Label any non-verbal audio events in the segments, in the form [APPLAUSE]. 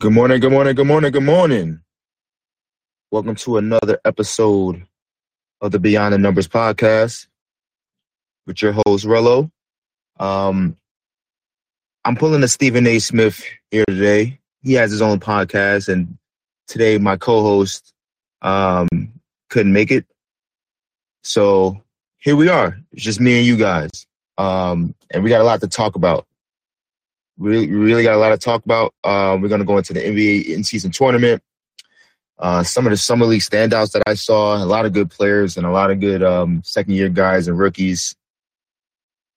Good morning, good morning, good morning, good morning. Welcome to another episode of the Beyond the Numbers podcast with your host, Rello. Um, I'm pulling a Stephen A. Smith here today. He has his own podcast, and today my co-host um, couldn't make it. So here we are. It's just me and you guys. Um, and we got a lot to talk about. We really got a lot to talk about. Uh, we're going to go into the NBA in-season tournament. Uh, some of the summer league standouts that I saw, a lot of good players and a lot of good um, second-year guys and rookies.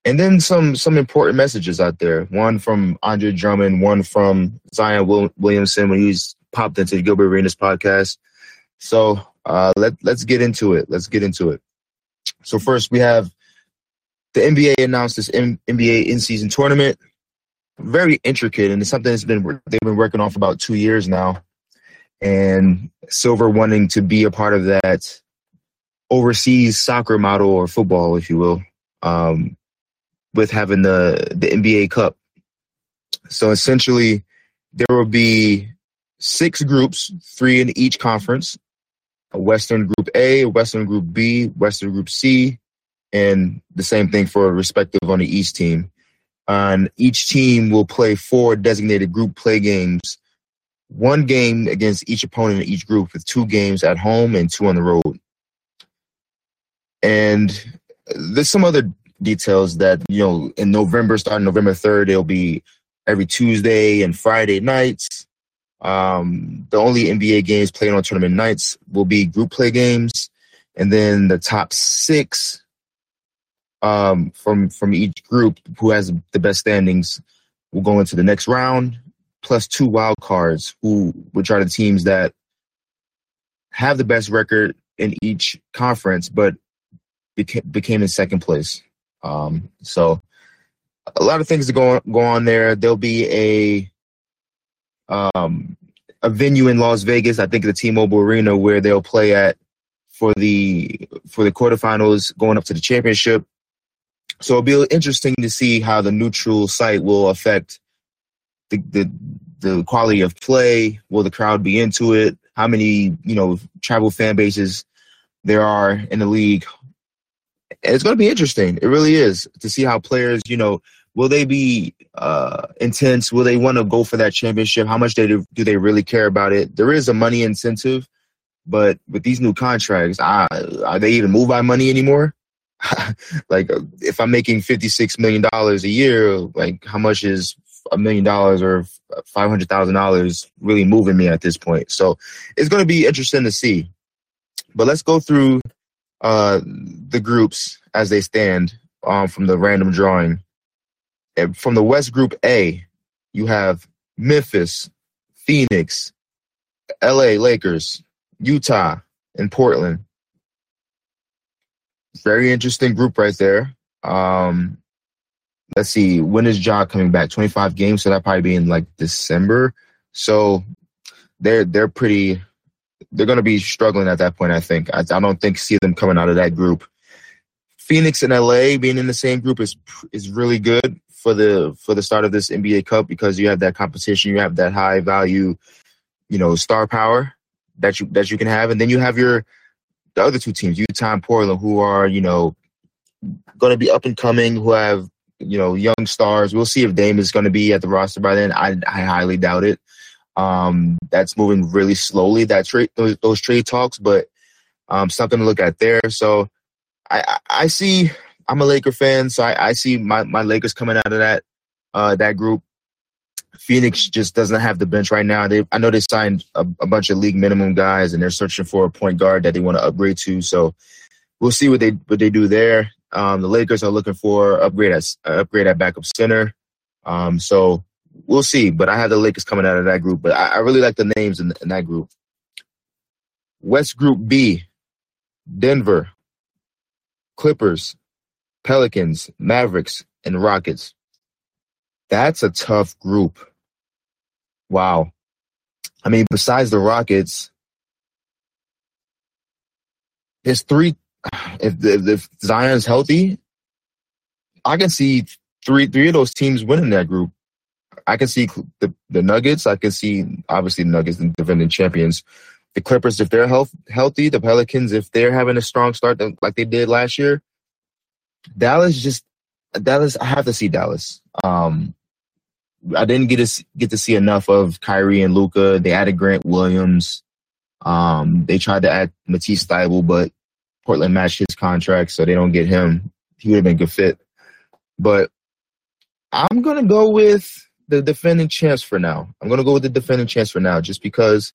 And then some some important messages out there. One from Andre Drummond, one from Zion Williamson when he's popped into the Gilbert Arenas podcast. So uh, let let's get into it. Let's get into it. So first we have the NBA announced this M- NBA in-season tournament. Very intricate, and it's something that's been they've been working on for about two years now. And Silver wanting to be a part of that overseas soccer model or football, if you will, um, with having the the NBA Cup. So essentially, there will be six groups, three in each conference: a Western Group A, a Western Group B, Western Group C, and the same thing for respective on the East team. And each team will play four designated group play games, one game against each opponent in each group, with two games at home and two on the road. And there's some other details that you know in November, starting November third, it'll be every Tuesday and Friday nights. Um, the only NBA games played on tournament nights will be group play games, and then the top six um, from from each group who has the best standings will go into the next round, plus two wild cards, who which are the teams that have the best record in each conference, but became became in second place. Um, so a lot of things to go on, go on there. There'll be a um, a venue in Las Vegas. I think the T-Mobile Arena where they'll play at for the for the quarterfinals going up to the championship. So it'll be interesting to see how the neutral site will affect the the the quality of play. Will the crowd be into it? How many you know travel fan bases there are in the league? it's going to be interesting. It really is to see how players, you know, will they be uh, intense? Will they want to go for that championship? How much they do, do they really care about it? There is a money incentive, but with these new contracts, I, are they even moved by money anymore? [LAUGHS] like, if I'm making fifty six million dollars a year, like how much is a million dollars or five hundred thousand dollars really moving me at this point? So it's going to be interesting to see. But let's go through uh, the groups as they stand um, from the random drawing. From the West Group A, you have Memphis, Phoenix, LA Lakers, Utah, and Portland. Very interesting group right there. Um, let's see, when is Ja coming back? 25 games, so that probably be in like December. So they're they're pretty they're going to be struggling at that point. I think I, I, don't think see them coming out of that group. Phoenix and LA being in the same group is is really good for the for the start of this NBA Cup because you have that competition, you have that high value, you know, star power that you that you can have, and then you have your the other two teams, Utah and Portland, who are you know going to be up and coming, who have you know young stars. We'll see if Dame is going to be at the roster by then. I I highly doubt it. Um, that's moving really slowly. That trade, those, those trade talks, but um, something to look at there. So I, I see. I'm a Laker fan, so I, I see my, my Lakers coming out of that uh, that group. Phoenix just doesn't have the bench right now. They I know they signed a, a bunch of league minimum guys, and they're searching for a point guard that they want to upgrade to. So we'll see what they what they do there. Um, the Lakers are looking for upgrade at uh, upgrade at backup center. Um, so we'll see. But I have the Lakers coming out of that group. But I, I really like the names in, in that group. West Group B, Denver, Clippers, Pelicans, Mavericks, and Rockets. That's a tough group. Wow. I mean, besides the Rockets, there's three. [SIGHS] If, if, if Zion's healthy, I can see three three of those teams winning that group. I can see the, the Nuggets. I can see obviously the Nuggets and defending champions. The Clippers, if they're health, healthy, the Pelicans, if they're having a strong start like they did last year, Dallas just Dallas. I have to see Dallas. Um, I didn't get to get to see enough of Kyrie and Luka. They added Grant Williams. Um, they tried to add Matisse Thybulle, but Portland matched his contract, so they don't get him. He would have been a good fit. But I'm gonna go with the defending champs for now. I'm gonna go with the defending champs for now, just because.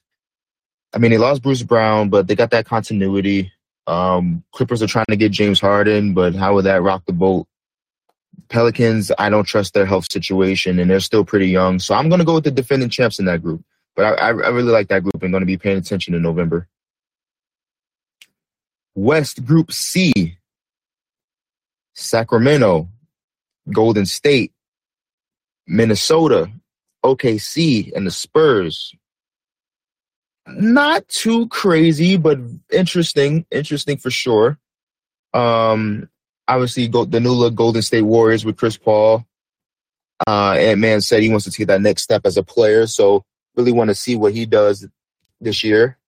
I mean, they lost Bruce Brown, but they got that continuity. Um, Clippers are trying to get James Harden, but how would that rock the boat? Pelicans, I don't trust their health situation, and they're still pretty young. So I'm going to go with the defending champs in that group. But I, I really like that group and going to be paying attention in November. West Group C Sacramento, Golden State, Minnesota, OKC, and the Spurs. Not too crazy, but interesting. Interesting for sure. Um, obviously, the new look Golden State Warriors with Chris Paul. Uh, and man said he wants to take that next step as a player. So really want to see what he does this year.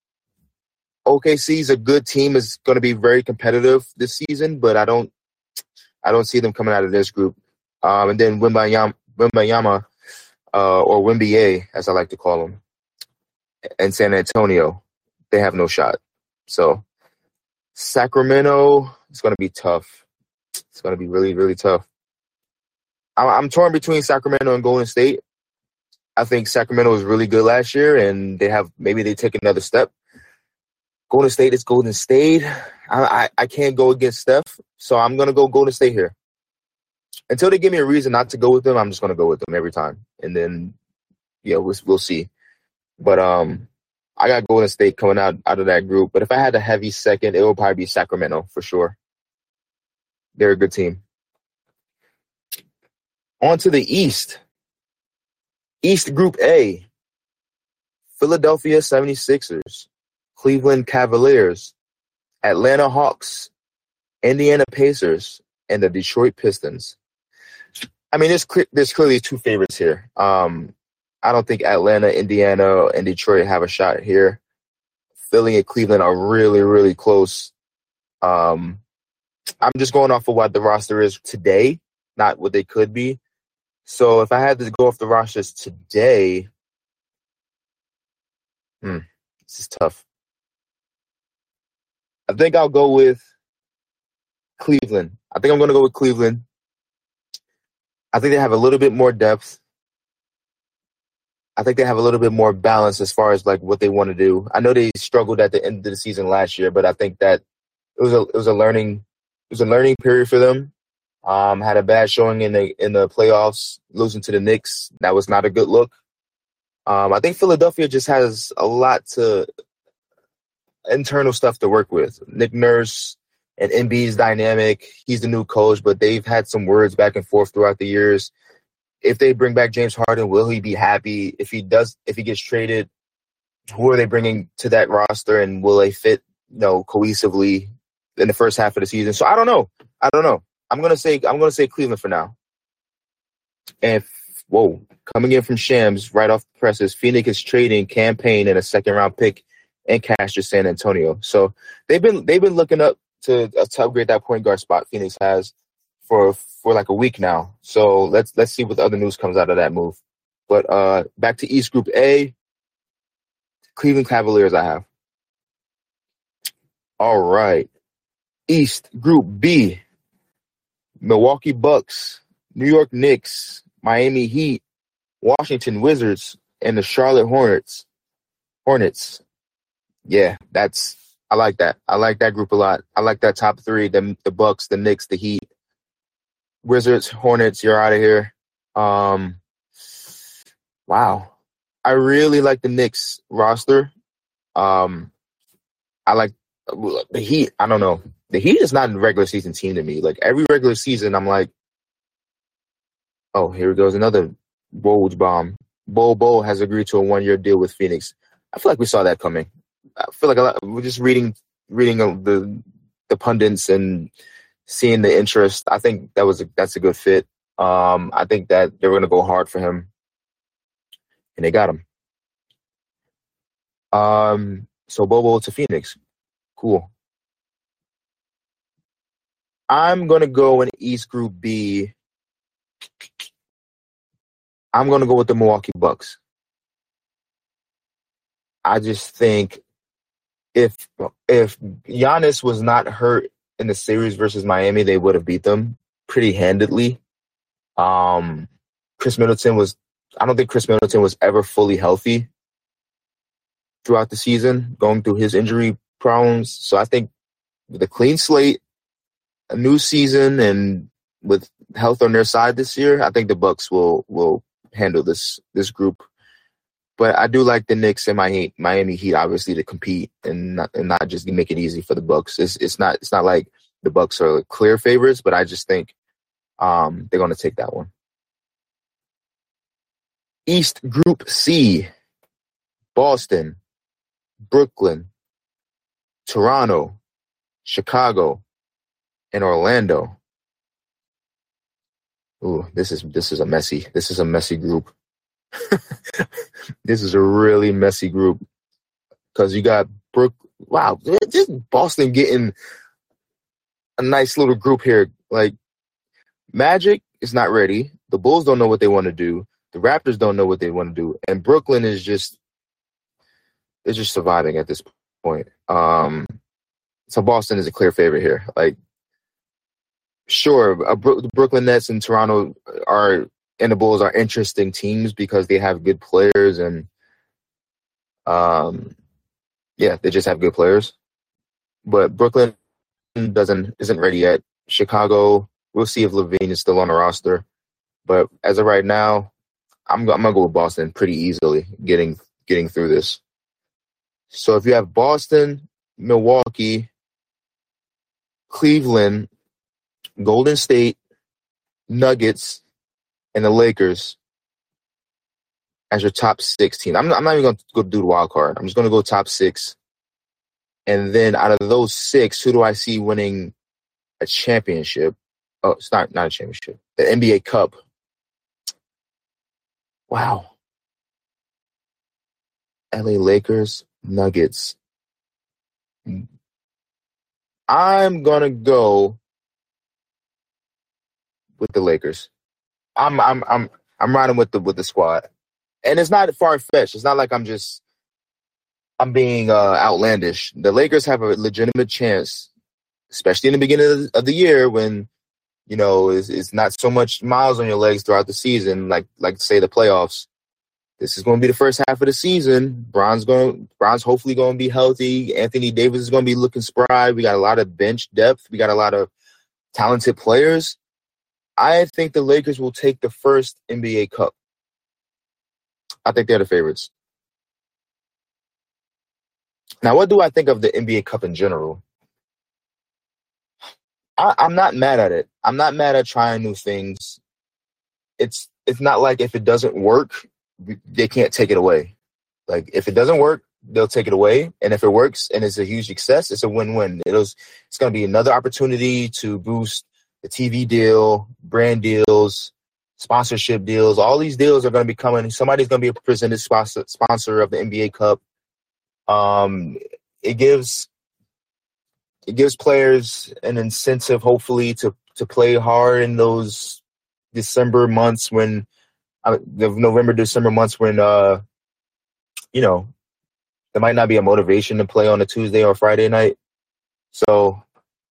OKC is a good team. is going to be very competitive this season, but I don't, I don't see them coming out of this group. Um, and then Wembanyama uh, or Wemby, as I like to call him, and San Antonio, they have no shot. So Sacramento is going to be tough. It's going to be really, really tough. I'm torn between Sacramento and Golden State. I think Sacramento was really good last year, and they have maybe they take another step. Golden State is Golden State. I, I, I can't go against Steph, so I'm gonna go Golden State here. Until they give me a reason not to go with them, I'm just gonna go with them every time, and then yeah, we'll we'll see. But um, I got Golden State coming out out of that group. But if I had a heavy second, it would probably be Sacramento for sure. They're a good team. On to the East. East Group A. Philadelphia 76ers. Cleveland Cavaliers, Atlanta Hawks, Indiana Pacers, and the Detroit Pistons. I mean, there's there's clearly two favorites here. Um, I don't think Atlanta, Indiana, and Detroit have a shot here. Philly and Cleveland are really, really close. Um, I'm just going off of what the roster is today, not what they could be. So if I had to go off the rosters today, hmm, this is tough. I think I'll go with Cleveland. I think I'm going to go with Cleveland. I think they have a little bit more depth. I think they have a little bit more balance as far as like what they want to do. I know they struggled at the end of the season last year, but I think that it was a it was a learning was a learning period for them. Um, had a bad showing in the in the playoffs, losing to the Knicks. That was not a good look. Um, I think Philadelphia just has a lot to internal stuff to work with. Nick Nurse and Embiid's dynamic. He's the new coach, but they've had some words back and forth throughout the years. If they bring back James Harden, will he be happy? If he does, if he gets traded, who are they bringing to that roster, and will they fit, you know, cohesively in the first half of the season? So I don't know. I don't know. I'm gonna say I'm gonna say Cleveland for now. And whoa, coming in from Shams right off the presses, Phoenix is trading Cam Payne and a second round pick and cash to San Antonio. So they've been they've been looking up to, uh, to upgrade that point guard spot Phoenix has for for like a week now. So let's let's see what other news comes out of that move. But uh back to East Group A, Cleveland Cavaliers I have. All right. East Group B, Milwaukee Bucks, New York Knicks, Miami Heat, Washington Wizards, and the Charlotte Hornets. Hornets yeah, that's I like that. I like that group a lot. I like that top three: the the Bucks, the Knicks, the Heat, Wizards, Hornets. You're out of here. Um, wow, I really like the Knicks roster. Um, I like the Heat. I don't know. The Heat is not a regular season team to me. Like every regular season, I'm like, oh, here goes another Woj bomb. Bol Bol has agreed to a one year deal with Phoenix. I feel like we saw that coming. I feel like a lot, we're just reading reading the the pundits and seeing the interest. I think that was a, that's a good fit. Um, I think that they're going to go hard for him. and they got him. Um, so Bol Bol to Phoenix, cool. I'm gonna go in East Group B. I'm gonna go with the Milwaukee Bucks. I just think if if Giannis was not hurt in the series versus Miami, they would have beat them pretty handedly. Um, Khris Middleton was I don't think Khris Middleton was ever fully healthy throughout the season, going through his injury problems. So I think with a clean slate, a new season, and with health on their side this year, I think the Bucks will will handle this this group. But I do like the Knicks and my Miami Heat obviously to compete and not, and not just make it easy for the Bucks. It's it's not it's not like the Bucks are clear favorites, but I just think um, they're going to take that one. East Group C Boston, Brooklyn, Toronto, Chicago, and Orlando. Ooh, this is this is a messy. This is a messy group. [LAUGHS] this is a really messy group because you got Brook. Wow, just Boston getting a nice little group here. Like Magic is not ready. The Bulls don't know what they want to do. The Raptors don't know what they want to do, and Brooklyn is just is just surviving at this point. Um, so Boston is a clear favorite here. Like, sure, Bro- the Brooklyn Nets and Toronto are and the Bulls are interesting teams because they have good players and, um, yeah, they just have good players. But Brooklyn doesn't isn't ready yet. Chicago, we'll see if LaVine is still on the roster. But as of right now, I'm, I'm gonna go with Boston pretty easily, getting getting through this. So if you have Boston, Milwaukee, Cleveland, Golden State, Nuggets, and the Lakers as your top 16. I'm, I'm not even going to go do the wild card. I'm just going to go top six. And then out of those six, who do I see winning a championship? Oh, it's not not a championship. The NBA Cup. Wow. LA Lakers, Nuggets. I'm gonna go with the Lakers. I'm I'm I'm I'm riding with the with the squad, and it's not far fetched. It's not like I'm just I'm being uh, outlandish. The Lakers have a legitimate chance, especially in the beginning of the year when you know it's, it's not so much miles on your legs throughout the season, like like say the playoffs. This is going to be the first half of the season. Bron's going. Bron's hopefully going to be healthy. Anthony Davis is going to be looking spry. We got a lot of bench depth. We got a lot of talented players. I think the Lakers will take the first NBA Cup. I think they're the favorites. Now, what do I think of the NBA Cup in general? I, I'm not mad at it. I'm not mad at trying new things. It's it's not like if it doesn't work, they can't take it away. Like if it doesn't work, they'll take it away, and if it works and it's a huge success, it's a win-win. It'll it's going to be another opportunity to boost the TV deal, brand deals, sponsorship deals. All these deals are going to be coming. Somebody's going to be a presented sponsor sponsor of the NBA Cup. Um, it gives it gives players an incentive, hopefully, to to play hard in those December months when uh, the November December months when uh you know there might not be a motivation to play on a Tuesday or Friday night. So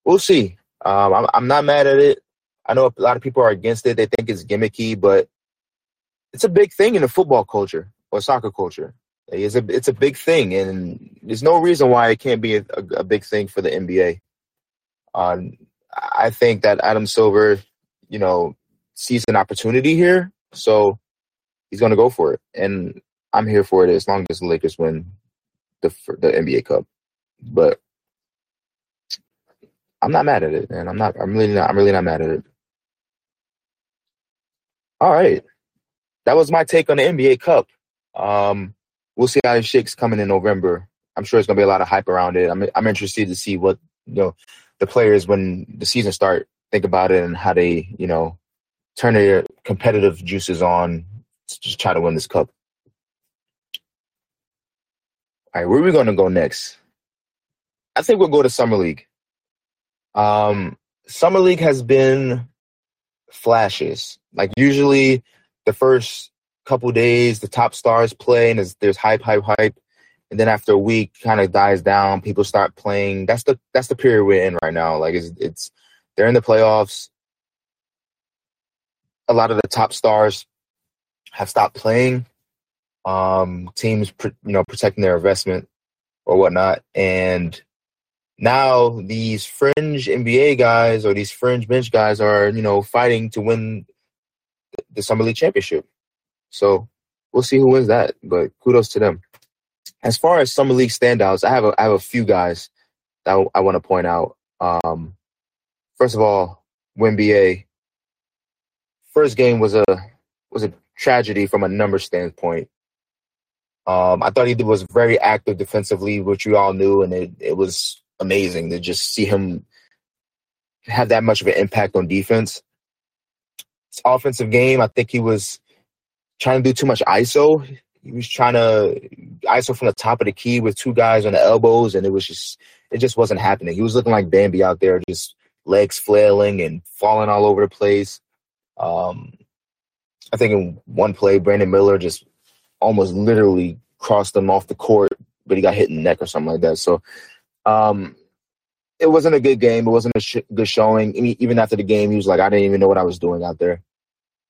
we'll see. Um, I'm, I'm not mad at it. I know a lot of people are against it. They think it's gimmicky, but it's a big thing in the football culture or soccer culture. It's a it's a big thing, and there's no reason why it can't be a, a, big thing for the NBA. Um, I think that Adam Silver, you know, sees an opportunity here, so he's going to go for it, and I'm here for it as long as the Lakers win the the NBA Cup. But I'm not mad at it, man. I'm not. I'm really not. I'm really not mad at it. All right, that was my take on the NBA Cup. Um, we'll see how it shakes coming in November. I'm sure it's gonna be a lot of hype around it. I'm I'm interested to see what you know the players when the season start think about it and how they you know turn their competitive juices on to just try to win this cup. All right, where are we to go next? I think we'll go to Summer League. Um, Summer League has been flashes. Like usually, the first couple days, the top stars play, and there's, hype, hype, hype, and then after a week, kind of dies down. People start playing. That's the that's the period we're in right now. Like it's, it's they're in the playoffs. A lot of the top stars have stopped playing. Um, teams, you know, protecting their investment or whatnot, and now these fringe NBA guys or these fringe bench guys are, you know, fighting to win the summer league championship. So we'll see who wins that, but kudos to them. As far as summer league standouts, I have a, I have a few guys that I want to point out. Um, first of all, WNBA. First game was a was a tragedy from a number standpoint. Um, I thought he was very active defensively, which we all knew, and it, it was amazing to just see him have that much of an impact on defense. His offensive game, I think he was trying to do too much ISO. He was trying to ISO from the top of the key with two guys on the elbows, and it was just it just wasn't happening. He was looking like Bambi out there, just legs flailing and falling all over the place. Um, I think in one play, Brandon Miller just almost literally crossed him off the court, but he got hit in the neck or something like that. So um, it wasn't a good game. It wasn't a sh- good showing. even after the game, he was like, I didn't even know what I was doing out there.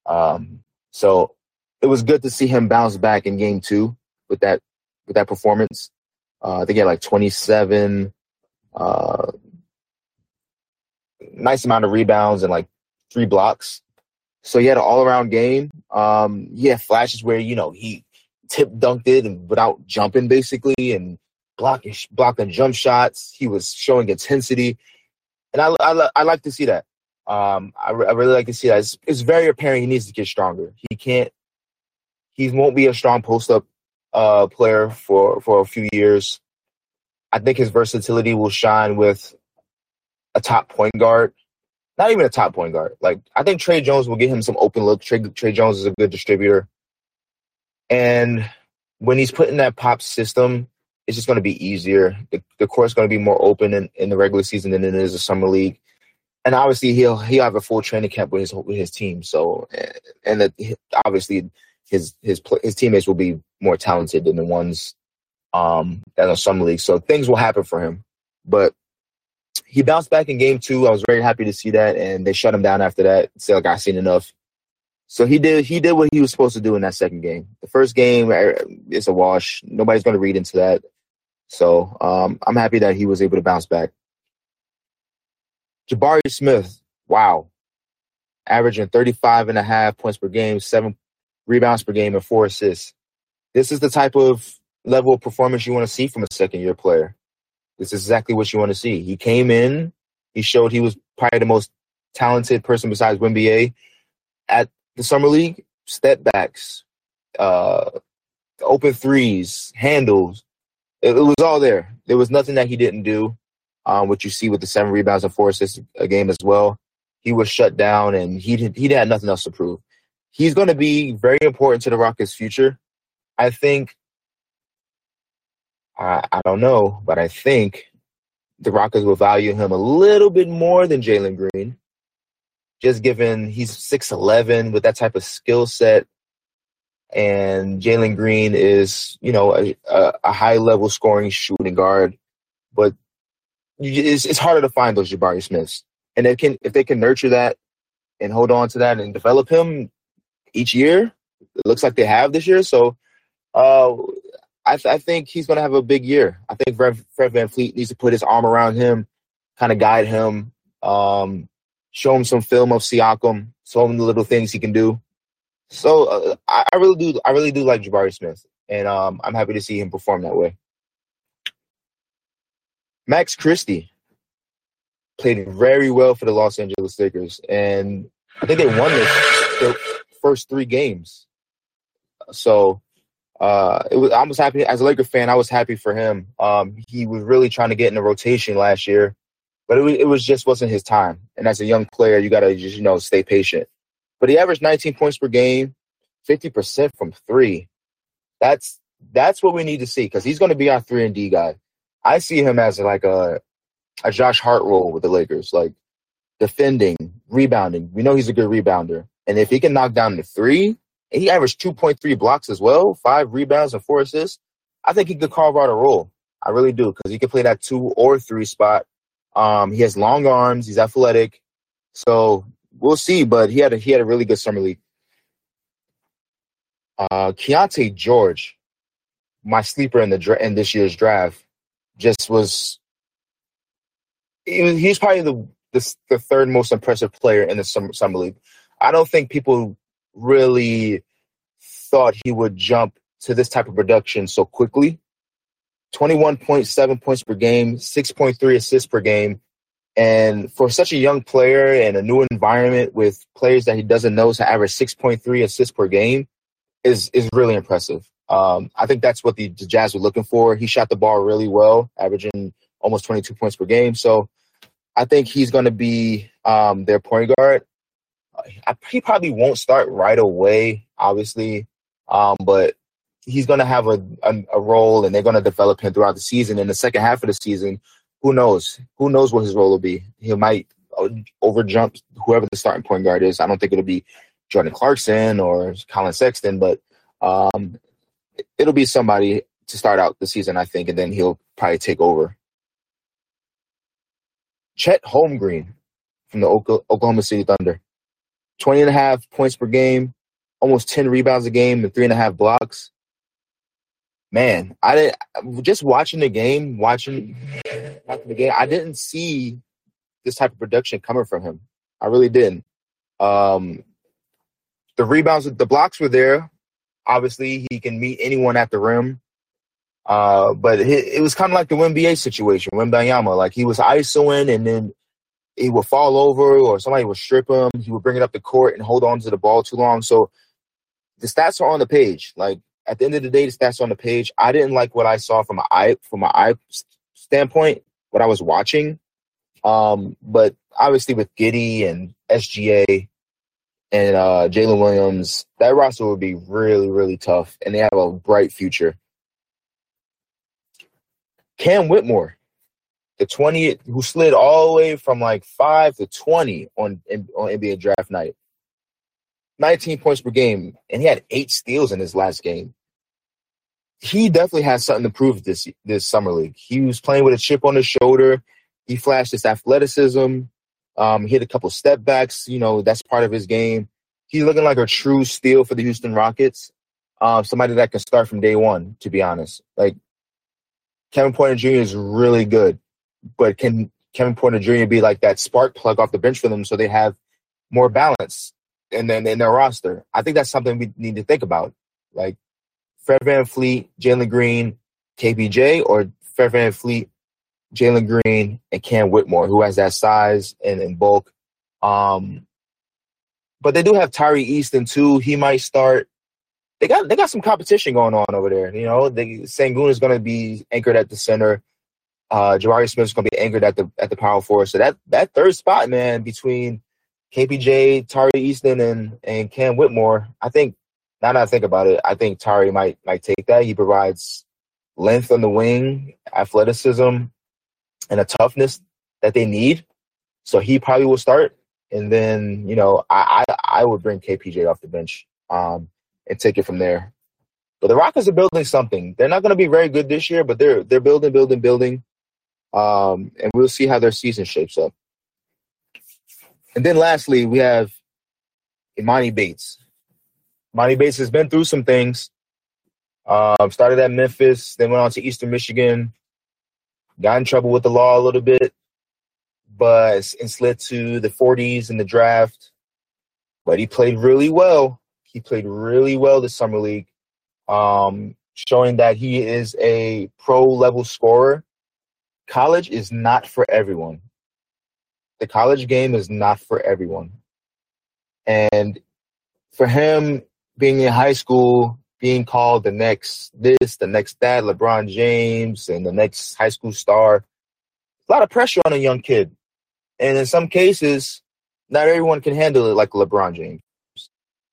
Um, so it was good to see him bounce back in game two with that with that performance. Uh, I think he had like 27, uh, nice amount of rebounds and like three blocks. So he had an all around game. Um, he had flashes where you know he tip dunked it and without jumping basically, and blocking blocking jump shots. He was showing intensity, and I I, I like to see that. Um, I, I really like to see that. It's, it's, very apparent he needs to get stronger. He can't. He won't be a strong post up uh, player for for a few years. I think his versatility will shine with a top point guard. Not even a top point guard. Like I think Tre Jones will get him some open look. Tre, Tre Jones is a good distributor, and when he's put in that pop system, it's just going to be easier. The, the court's going to be more open in, in the regular season than it is the summer league. And obviously, he'll he'll have a full training camp with his with his team. So, and the, obviously, his his his teammates will be more talented than the ones um, that are summer league. So things will happen for him. But he bounced back in game two. I was very happy to see that, and they shut him down after that. Say like I've seen enough. So he did he did what he was supposed to do in that second game. The first game, er, it's a wash. Nobody's going to read into that. So um, I'm happy that he was able to bounce back. Jabari Smith, wow. Averaging 35 and a half points per game, seven rebounds per game, and four assists. This is the type of level of performance you want to see from a second year player. This is exactly what you want to see. He came in, he showed he was probably the most talented person besides WNBA at the Summer League. Step backs, uh, open threes, handles, it, it, was all there. There was nothing that he didn't do. Um, you see with the seven rebounds and four assists a game as well. He was shut down, and he he had nothing else to prove. He's going to be very important to the Rockets' future. I think. I, I don't know, but I think the Rockets will value him a little bit more than Jalen Green, just given he's six eleven with that type of skill set and Jalen Green is, you know, a, a, high level scoring shooting guard, but it's, it's harder to find those Jabari Smiths. And they can, if they can nurture that and hold on to that and develop him each year, it looks like they have this year. So, uh, I, th- I think he's going to have a big year. I think Fred, Fred VanVleet needs to put his arm around him, kind of guide him, um, show him some film of Siakam, show him the little things he can do. So uh, I, I, really do. I really do like Jabari Smith, and um, I'm happy to see him perform that way. Max Christie played very well for the Los Angeles Lakers, and I think they won their first three games. So uh, it was. I was happy as a Laker fan. I was happy for him. Um, he was really trying to get in the rotation last year, but it was, it was just wasn't his time. And as a young player, you got to just you know stay patient. But he averaged 19 points per game, 50% from three. That's That's what we need to see because he's going to be our three and D guy. I see him as like a a Josh Hart role with the Lakers, like defending, rebounding. We know he's a good rebounder, and if he can knock down the three, and he averaged two point three blocks as well, five rebounds and four assists. I think he could carve out a role. I really do because he can play that two or three spot. Um, he has long arms. He's athletic, so we'll see. But he had a, he had a really good summer league. Uh, Keyonte George, my sleeper in the dra- in this year's draft, just was. He was, he's probably the, the the third most impressive player in the summer, summer league. I don't think people really thought he would jump to this type of production so quickly. 21.7 points per game, 6.3 assists per game. And for such a young player and a new environment with players that he doesn't know to average 6.3 assists per game is is really impressive. Um, I think that's what the, the Jazz were looking for. He shot the ball really well, averaging almost 22 points per game. So I think he's going to be um, their point guard. I, he probably won't start right away, obviously, um, but he's going to have a, a, a role, and they're going to develop him throughout the season. In the second half of the season, who knows? Who knows what his role will be? He might uh, overjump whoever the starting point guard is. I don't think it'll be Jordan Clarkson or Collin Sexton, but um, it'll be somebody to start out the season, I think, and then he'll probably take over. Chet Holmgren from the Oklahoma City Thunder. 20 and a half points per game, almost 10 rebounds a game, and three and a half blocks. Man, I didn't just watching the game, watching, watching the game. I didn't see this type of production coming from him. I really didn't. Um, the rebounds, the blocks were there. Obviously, he can meet anyone at the rim. Uh, but it, it was kind of like the NBA situation, Wembanyama. Like he was ISOing and then he would fall over or somebody would strip him. He would bring it up the court and hold on to the ball too long. So the stats are on the page. Like at the end of the day, the stats on the page. I didn't like what I saw from my eye from my eye standpoint, what I was watching. Um, but obviously with Giddey and SGA and uh, Jalen Williams, that roster would be really, really tough, and they have a bright future. Cam Whitmore, the 20 who slid all the way from like 5 to 20 on on NBA draft night. 19 points per game and he had 8 steals in his last game. He definitely has something to prove this this summer league. He was playing with a chip on his shoulder. He flashed his athleticism. Um, he hit a couple step backs. You know, that's part of his game. He's looking like a true steal for the Houston Rockets. Um, somebody that can start from day one, to be honest. Like Kevin Porter Jr. is really good but can Kevin Porter Jr. be like that spark plug off the bench for them so they have more balance and then in their roster? I think that's something we need to think about. Like Fred VanVleet, Jalen Green, KPJ, or Fred VanVleet, Jalen Green, and Cam Whitmore, who has that size and, bulk. Um, but they do have Tari Eason too. He might start. They got they got some competition going on over there. You know, they, Sengun is going to be anchored at the center. Uh, Jabari Smith is going to be anchored at the at the power forward. So that that third spot, man, between KPJ, Tari Eason, and and Cam Whitmore, I think. Now that I think about it, I think Tari might might take that. He provides length on the wing, athleticism, and a toughness that they need. So he probably will start. And then, you know, I I, I would bring KPJ off the bench um, and take it from there. But the Rockets are building something. They're not going to be very good this year, but they're they're building, building, building. Um, and we'll see how their season shapes up. And then lastly, we have Emoni Bates. Emoni Bates has been through some things. Uh, started at Memphis, then went on to Eastern Michigan, got in trouble with the law a little bit, but and slid to the 40s in the draft. But he played really well. He played really well this summer league, um, showing that he is a pro level scorer college is not for everyone. The college game is not for everyone. And for him being in high school, being called the next this, the next that, LeBron James, and the next high school star, a lot of pressure on a young kid. And in some cases, not everyone can handle it like LeBron James.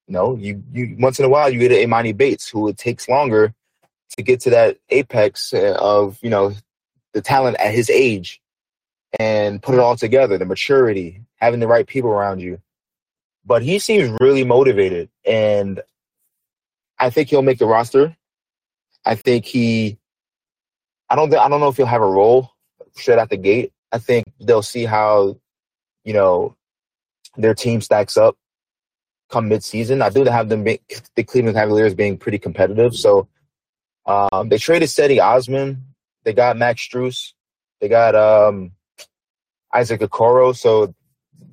You know, you, you once in a while you get a Emoni Bates who it takes longer to get to that apex uh, of you know the talent at his age and put it all together, the maturity, having the right people around you. But he seems really motivated, and I think he'll make the roster. I think he. I don't. I don't know if he'll have a role straight out the gate. I think they'll see how, you know, their team stacks up come mid-season. I do have them, the Cleveland Cavaliers being pretty competitive. So um, they traded Cedi Osman. They got Max Strus. They got um, Isaac Okoro. So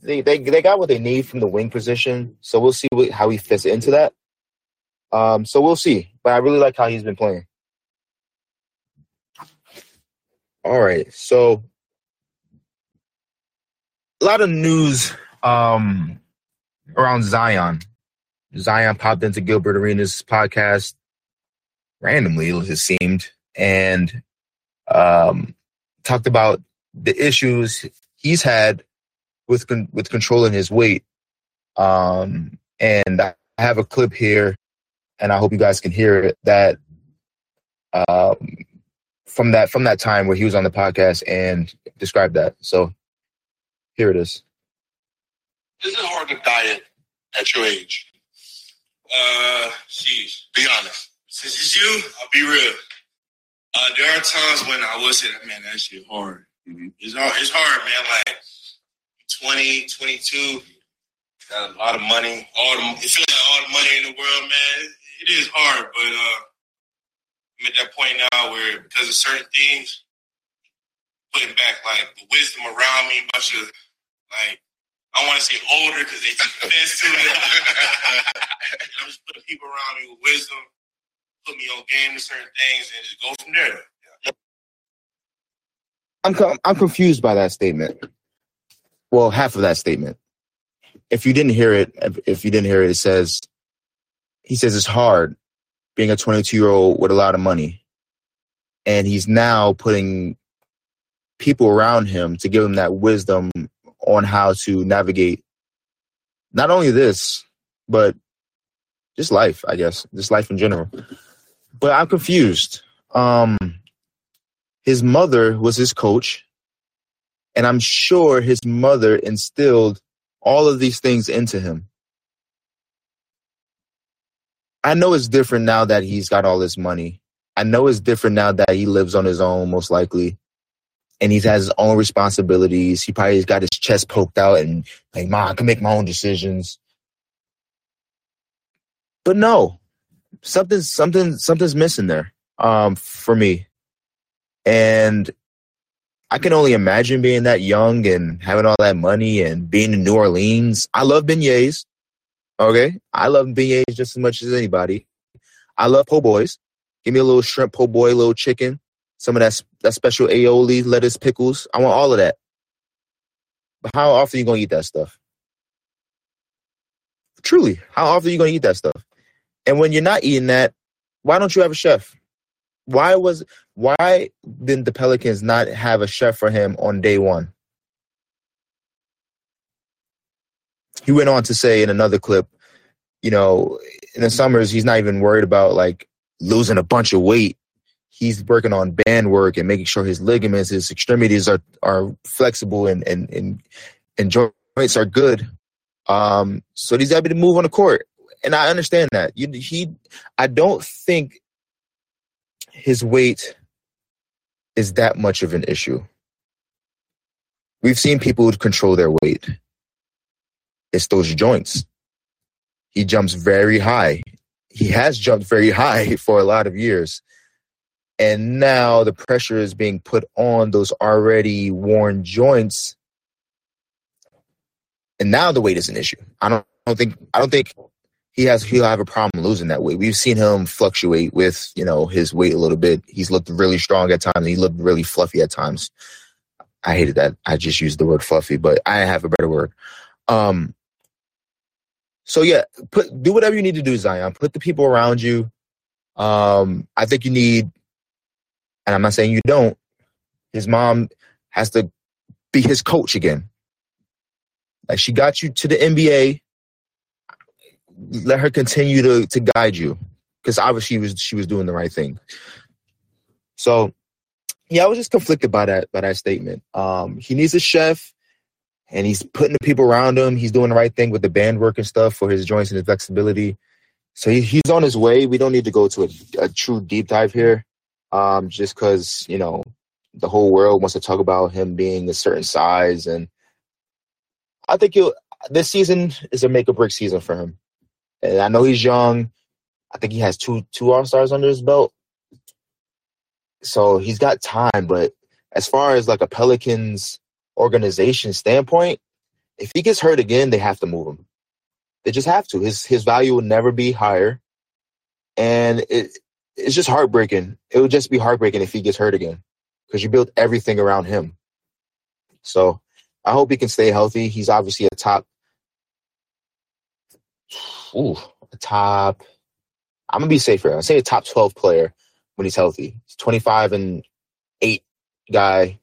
they, they they got what they need from the wing position. So we'll see what, how he fits into that. Um, so we'll see. But I really like how he's been playing. All right. So a lot of news um, around Zion. Zion popped into Gilbert Arenas' podcast randomly, it seemed, and um, talked about the issues he's had with con- with controlling his weight. Um, and I have a clip here, and I hope you guys can hear it. That um, from that from that time where he was on the podcast and described that. So here it is. Is it hard to diet at your age? Uh. Be honest. Since it's you, I'll be real. Uh, there are times when I will say that, man, that shit hard. Mm-hmm. It's hard. It's hard, man. Like 20, 22, got a lot of money. All the it feels like all the money in the world, man. It is hard, but uh, I'm at that point now where because of certain things, putting back like the wisdom around me, bunch of like I want to say older because they take offense to it. [LAUGHS] I'm just putting people around me with wisdom put me on game with certain things and just go from there. I'm I'm confused by that statement. Well, half of that statement. If you didn't hear it, if you didn't hear it, it says he says it's hard being a 22 year old with a lot of money, and he's now putting people around him to give him that wisdom on how to navigate not only this, but just life, I guess, just life in general but I'm confused. Um, his mother was his coach, and I'm sure his mother instilled all of these things into him. I know it's different now that he's got all this money. I know it's different now that he lives on his own, most likely, and he has his own responsibilities. He probably got his chest poked out and like, "Mom, I can make my own decisions." But no, something something something's missing there um, for me, and I can only imagine being that young and having all that money and being in New Orleans. I love beignets. Okay, I love beignets just as much as anybody. I love po' boys. Give me a little shrimp po' boy, a little chicken, some of that that special aioli, lettuce, pickles. I want all of that. But how often are you gonna eat that stuff? Truly, how often are you gonna eat that stuff? And when you're not eating that, why don't you have a chef? Why was why didn't the Pelicans not have a chef for him on day one? He went on to say in another clip, you know, in the summers he's not even worried about like losing a bunch of weight. He's working on band work and making sure his ligaments, his extremities are are flexible and and and, and joints are good. Um, so he's able to move on the court and I understand that. You, he, I don't think his weight is that much of an issue. We've seen people who control their weight. It's those joints. He jumps very high. He has jumped very high [LAUGHS] for a lot of years. And now the pressure is being put on those already worn joints. And now the weight is an issue. I don't, I don't think I don't think he has he'll have a problem losing that weight. We've seen him fluctuate with you know his weight a little bit. He's looked really strong at times. He looked really fluffy at times. I hated that. I just used the word fluffy, but I have a better word. Um. So yeah, put do whatever you need to do, Zion. Put the people around you. Um, I think you need, and I'm not saying you don't. His mom has to be his coach again. Like she got you to the NBA let her continue to, to guide you. because obviously she was she was doing the right thing. So yeah, I was just conflicted by that by that statement. Um, he needs a chef, and he's putting the people around him. He's doing the right thing with the band work and stuff for his joints and his flexibility. So he, he's on his way. We don't need to go to a, a true deep dive here, um, just because you know the whole world wants to talk about him being a certain size, and I think he'll. This season is a make or break season for him, and I know he's young. I think he has two two All Stars under his belt, so he's got time. But as far as like a Pelicans organization standpoint, if he gets hurt again, they have to move him. They just have to. His his value will never be higher, and it it's just heartbreaking. It would just be heartbreaking if he gets hurt again, because you built everything around him. So I hope he can stay healthy. He's obviously a top, ooh, a top. I'm gonna be safer. I'll say a top 12 player when he's healthy. He's 25 and eight guy.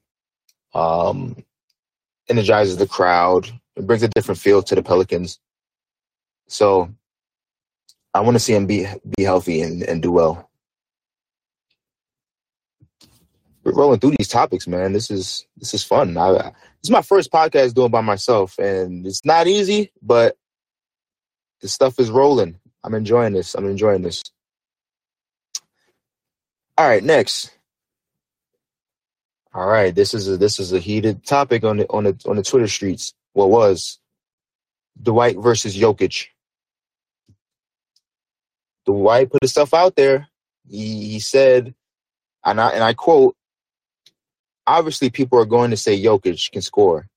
Um, energizes the crowd. It brings a different feel to the Pelicans. So I want to see him be be healthy and, and do well. We're rolling through these topics, man. This is this is fun. I, this is my first podcast doing by myself, and it's not easy, but the stuff is rolling. I'm enjoying this. I'm enjoying this. All right, next. All right, this is a this is a heated topic on the on the on the Twitter streets. What was Dwight versus Jokic? Dwight put his stuff out there. He, he said, and I and I quote: "Obviously, people are going to say Jokic can score.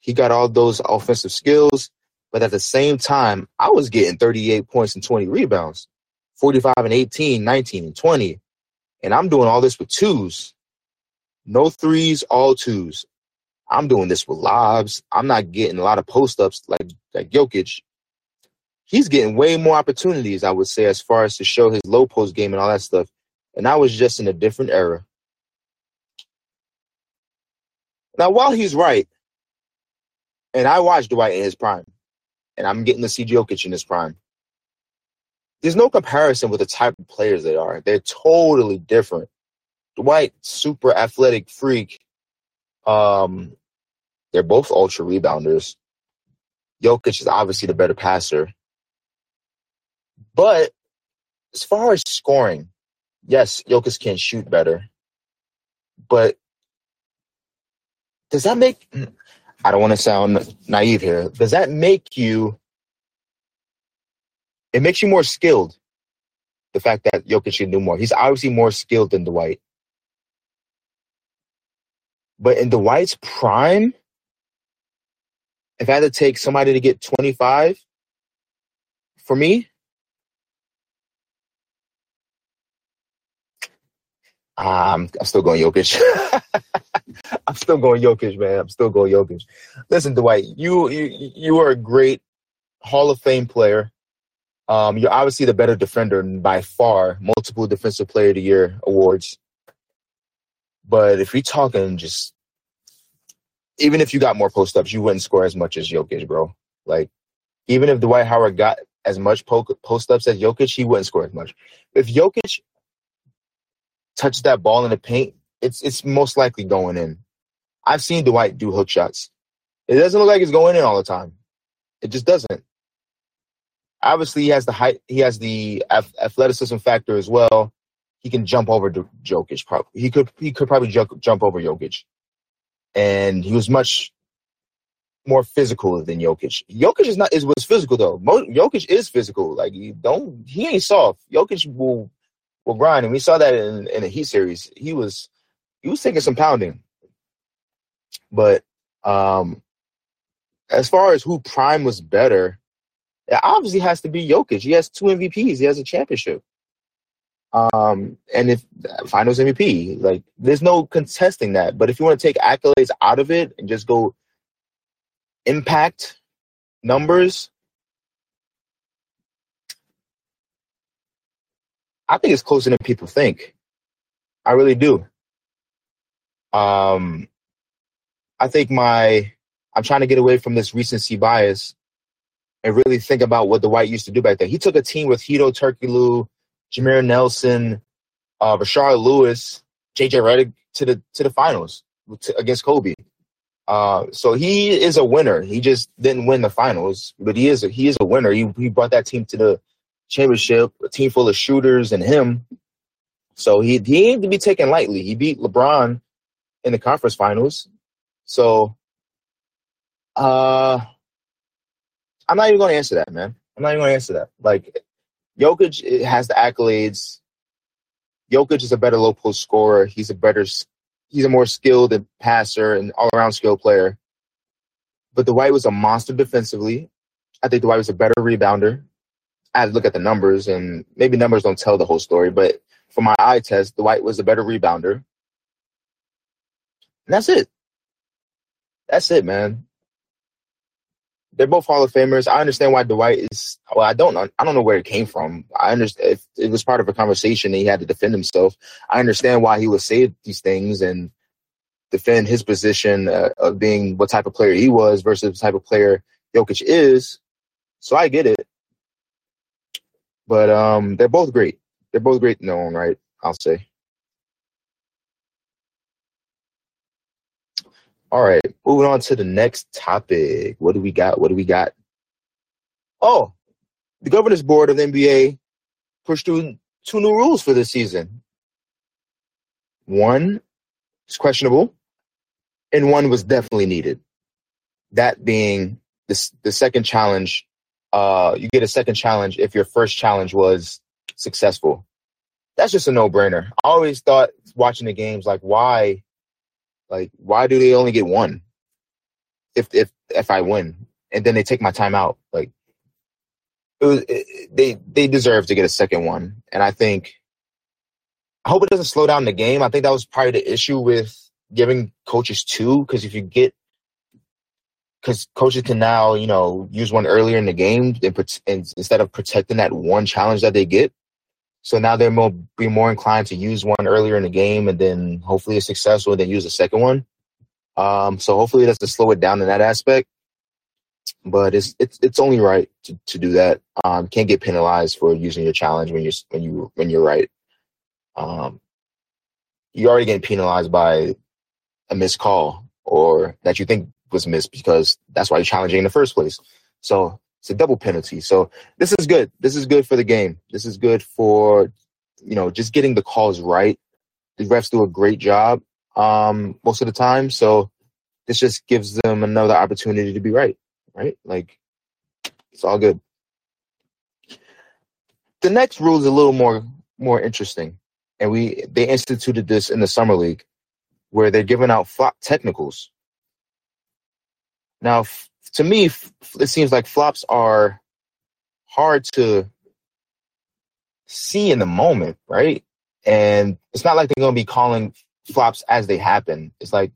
He got all those offensive skills, but at the same time, I was getting 38 points and 20 rebounds, 45 and 18, 19 and 20, and I'm doing all this with twos, no threes, all twos. I'm doing this with lobs. I'm not getting a lot of post ups like like Jokic." he's getting way more opportunities, I would say, as far as to show his low post game and all that stuff. And I was just in a different era. Now, while he's right, and I watched Dwight in his prime, and I'm getting to see Jokic in his prime, there's no comparison with the type of players they are. They're totally different. Dwight, super athletic freak. Um, they're both ultra rebounders. Jokic is obviously the better passer. But as far as scoring, yes, Jokic can shoot better. But does that make I don't want to sound naive here. Does that make you it makes you more skilled? The fact that Jokic can do more. He's obviously more skilled than Dwight. But in Dwight's prime, if I had to take somebody to get 25, for me, Um, I'm still going Jokic. [LAUGHS] I'm still going Jokic, man. I'm still going Jokic. Listen, Dwight, you you you are a great Hall of Fame player. Um, you're obviously the better defender by far, multiple Defensive Player of the Year awards. But if you're talking just, even if you got more post ups, you wouldn't score as much as Jokic, bro. Like, even if Dwight Howard got as much post ups as Jokic, he wouldn't score as much. If Jokic touch that ball in the paint, it's it's most likely going in. I've seen Dwight do hook shots. It doesn't look like it's going in all the time. It just doesn't. Obviously, he has the height. He has the athleticism factor as well. He can jump over Jokic. Probably he could. He could probably jump jump over Jokic, and he was much more physical than Jokic. Jokic is not is was physical though. Mo, Jokic is physical. Like you don't. He ain't soft. Jokic will will grind, and we saw that in in the Heat series. He was he was taking some pounding, but um, as far as who prime was better, it obviously has to be Jokic. He has two MVPs. He has a championship. Um, and if Finals MVP, like there's no contesting that. But if you want to take accolades out of it and just go impact numbers, I think it's closer than people think. I really do. Um, I think my I'm trying to get away from this recency bias and really think about what Dwight used to do back then. He took a team with Hedo Turkoglu, Jameer Nelson, uh, Rashard Lewis, JJ Redick to the to the finals to, against Kobe. Uh, so he is a winner. He just didn't win the finals, but he is a, he is a winner. He he brought that team to the championship, a team full of shooters and him. So he he ain't to be taken lightly. He beat LeBron in the conference finals. So uh I'm not even gonna answer that, man. I'm not even gonna answer that. Like Jokic has the accolades. Jokic is a better low post scorer. He's a better he's a more skilled passer and all around skilled player. But Dwight was a monster defensively. I think Dwight was a better rebounder. I had to look at the numbers, and maybe numbers don't tell the whole story, but for my eye test, Dwight was a better rebounder. And that's it. That's it, man. They're both Hall of Famers. I understand why Dwight is. Well, I don't know. I don't know where it came from. I understand if it was part of a conversation and he had to defend himself. I understand why he would say these things and defend his position uh, of being what type of player he was versus the type of player Jokic is. So I get it. But um, they're both great. They're both great in their own right, I'll say. All right, moving on to the next topic. What do we got? What do we got? Oh, the governors board of the NBA pushed through two new rules for this season. One is questionable, and one was definitely needed. That being the the second challenge uh, you get a second challenge if your first challenge was successful. That's just a no brainer. I always thought watching the games, like why, like why do they only get one? If if if I win, and then they take my time out, like it was, it, they they deserve to get a second one, and I think I hope it doesn't slow down the game. I think that was probably the issue with giving coaches two, because if you get because coaches can now, you know, use one earlier in the game and, and, instead of protecting that one challenge that they get. So now they're more be more inclined to use one earlier in the game and then hopefully it's successful then use the second one. Um, so hopefully that's to slow it down in that aspect. But it's it's it's only right to, to do that. Um, can't get penalized for using your challenge when you're when you when you're right. Um, you're already getting penalized by a missed call or that you think was missed because that's why you're challenging in the first place. So it's a double penalty. So this is good. This is good for the game. This is good for you know just getting the calls right. The refs do a great job um, most of the time. So this just gives them another opportunity to be right. Right? Like it's all good. The next rule is a little more more interesting, and we they instituted this in the summer league, where they're giving out flop technicals. Now, to me, it seems like flops are hard to see in the moment, right? And it's not like they're going to be calling flops as they happen. It's like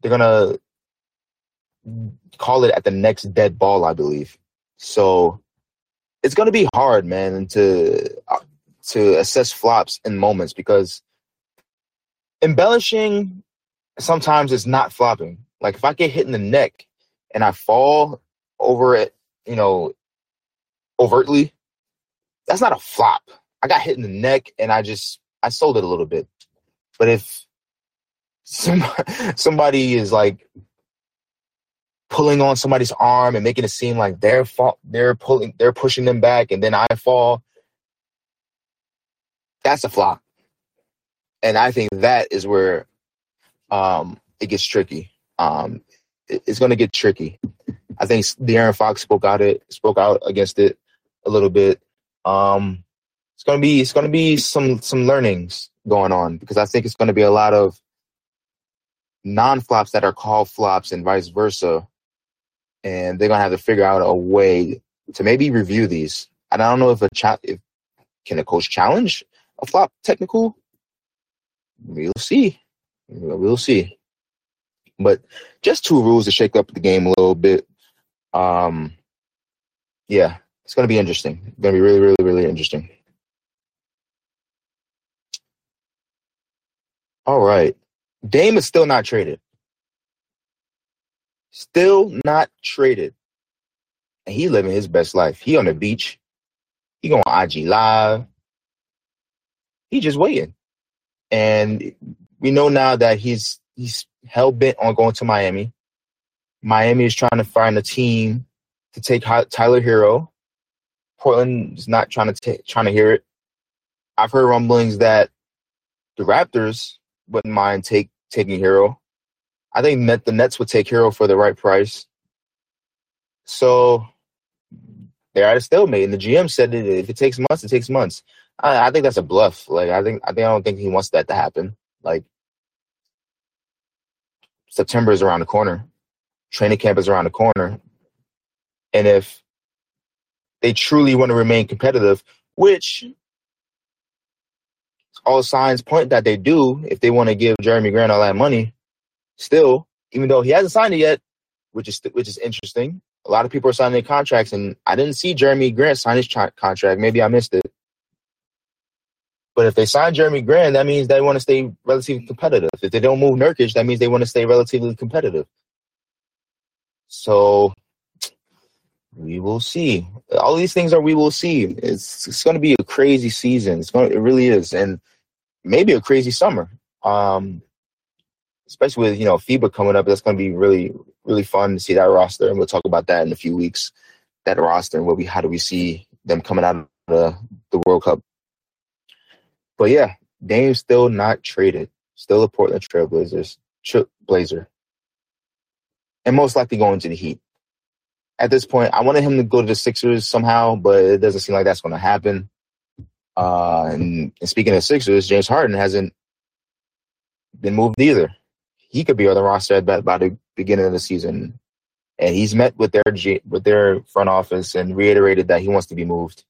they're going to call it at the next dead ball, I believe. So it's going to be hard, man, to uh, to assess flops in moments because embellishing sometimes is not flopping. Like if I get hit in the neck and I fall over it, you know, overtly, that's not a flop. I got hit in the neck and I just I sold it a little bit. But if somebody, [LAUGHS] somebody is like pulling on somebody's arm and making it seem like they're fall, they're pulling they're pushing them back and then I fall, that's a flop. And I think that is where um, it gets tricky. Um, it's going to get tricky. I think De'Aaron Fox spoke out it spoke out against it a little bit. Um, it's going to be it's going to be some some learnings going on because I think it's going to be a lot of non flops that are called flops and vice versa, and they're going to have to figure out a way to maybe review these. And I don't know if a cha- if can a coach challenge a flop technical. We'll see. We'll see. But just two rules to shake up the game a little bit. Um, yeah, it's going to be interesting. It's going to be really, really, really interesting. All right. Dame is still not traded. Still not traded. And he living his best life. He on the beach. He going IG live. He just waiting. And we know now that he's he's hell bent on going to Miami. Miami is trying to find a team to take Tyler Herro. Portland is not trying to t- trying to hear it. I've heard rumblings that the Raptors wouldn't mind take taking Herro. I think that the Nets would take Herro for the right price. So they're at a stalemate, and the GM said that if it takes months, it takes months. I, I think that's a bluff. Like I think I think I don't think he wants that to happen. Like September is around the corner, training camp is around the corner, and if they truly want to remain competitive, which all signs point that they do, if they want to give Jerami Grant all that money, still, even though he hasn't signed it yet, which is which is interesting. A lot of people are signing their contracts, and I didn't see Jerami Grant sign his contract. Maybe I missed it. But if they sign Jerami Grant, that means they want to stay relatively competitive. If they don't move Nurkic, that means they want to stay relatively competitive. So we will see. All these things are we will see. It's it's going to be a crazy season. It's going it really is, and maybe a crazy summer. Um, especially with you know FIBA coming up, that's going to be really really fun to see that roster, and we'll talk about that in a few weeks. That roster and what we how do we see them coming out of the, the World Cup but yeah, Dame's still not traded. Still a Portland Trailblazers tri- Blazer, and most likely going to the Heat. At this point, I wanted him to go to the Sixers somehow, but it doesn't seem like that's going to happen. Uh, and, and speaking of Sixers, James Harden hasn't been moved either. He could be on the roster by, by the beginning of the season, and he's met with their with their front office and reiterated that he wants to be moved.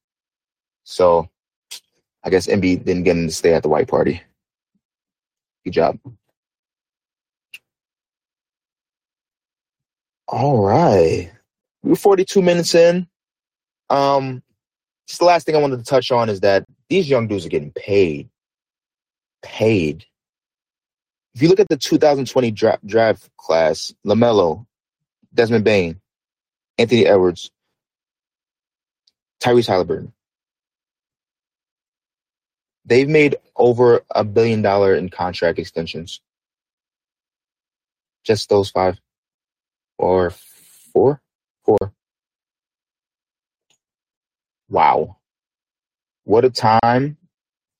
So I guess Embiid didn't get him to stay at the white party. Good job. All right. We're 42 minutes in. Um, just the last thing I wanted to touch on is that these young dudes are getting paid. Paid. If you look at the 2020 draft, draft class, LaMelo, Desmond Bane, Anthony Edwards, Tyrese Halliburton, They've made over a billion dollar in contract extensions. Just those five. Or four? Four. Wow. What a time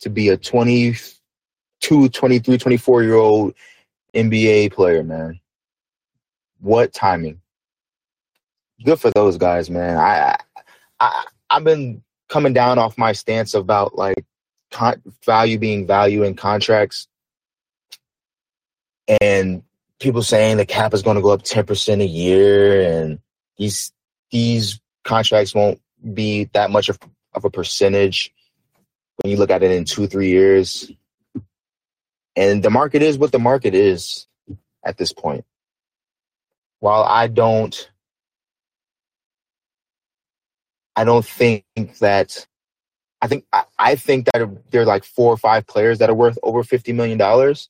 to be a 22, 23, 24 year old NBA player, man. What timing. Good for those guys, man. I I I've been coming down off my stance about like con- value being value in contracts and people saying the cap is going to go up 10% a year and these these contracts won't be that much of, of a percentage when you look at it in two three years. And the market is what the market is at this point. While i don't i don't think that I think I, I think that there are like four or five players that are worth over fifty million dollars,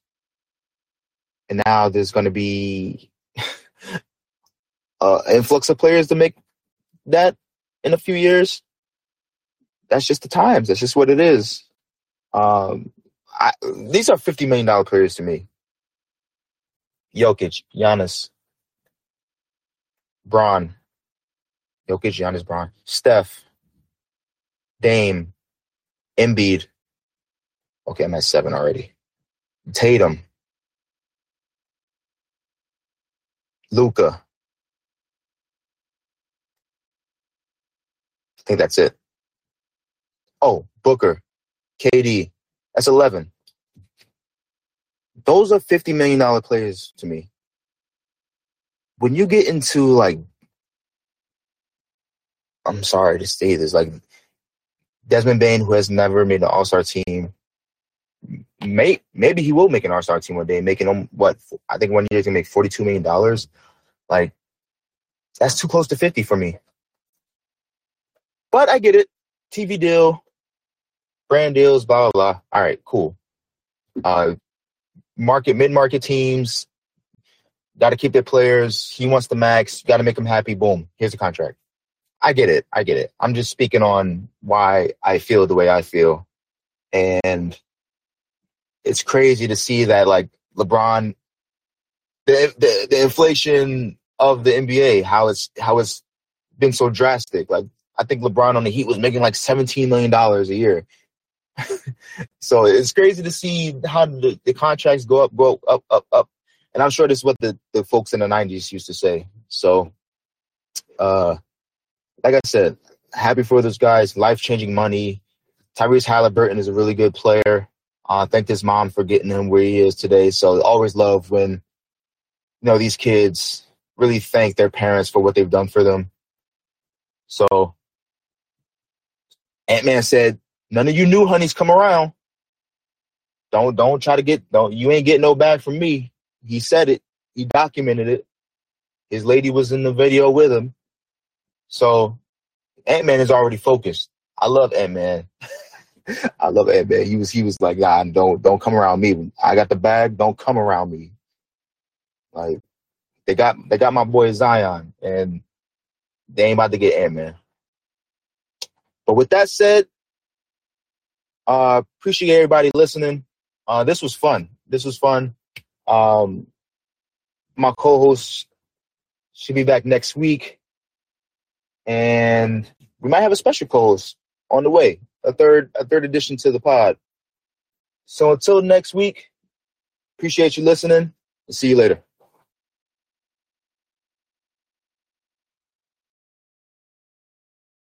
and now there's going to be [LAUGHS] uh, influx of players to make that in a few years. That's just the times. That's just what it is. Um, I, these are fifty million dollar players to me. Jokic, Giannis, Braun, Jokic, Giannis, Braun, Steph, Dame, Embiid. Okay, I'm at seven already. Tatum. Luka. I think that's it. Oh, Booker. KD. That's 11. Those are $50 million players to me. When you get into like, I'm sorry to say this, like Desmond Bane, who has never made an All Star team, may maybe he will make an All Star team one day, making him what I think one year he's gonna make forty two million dollars. Like that's too close to fifty for me. But I get it. TV deal, brand deals, blah blah blah. All right, cool. Uh, market mid market teams got to keep their players. He wants the max. Got to make him happy. Boom. Here's the contract. I get it. I get it. I'm just speaking on why I feel the way I feel. And it's crazy to see that like LeBron, the the, the inflation of the NBA, how it's how it's been so drastic. Like I think LeBron on the Heat was making like seventeen million dollars a year. [LAUGHS] so it's crazy to see how the, the contracts go up, go up, up, up. And I'm sure this is what the, the folks in the 90s used to say. So, uh, like I said, happy for those guys. Life changing money. Tyrese Halliburton is a really good player. Uh, thank his mom for getting him where he is today. So always love when you know these kids really thank their parents for what they've done for them. So Ant Man said, "None of you new honeys come around. Don't don't try to get don't you ain't getting no bag from me." He said it. He documented it. His lady was in the video with him. So Ant Man is already focused. I love Ant Man. [LAUGHS] I love Ant Man. He was he was like, nah, don't don't come around me. I got the bag. Don't come around me. Like they got they got my boy Zion, and they ain't about to get Ant Man. But with that said, uh, appreciate everybody listening. Uh, this was fun. This was fun. Um, my co-host should be back next week, and we might have a special co-host on the way. A third, a third addition to the pod. So until next week, appreciate you listening. see you later.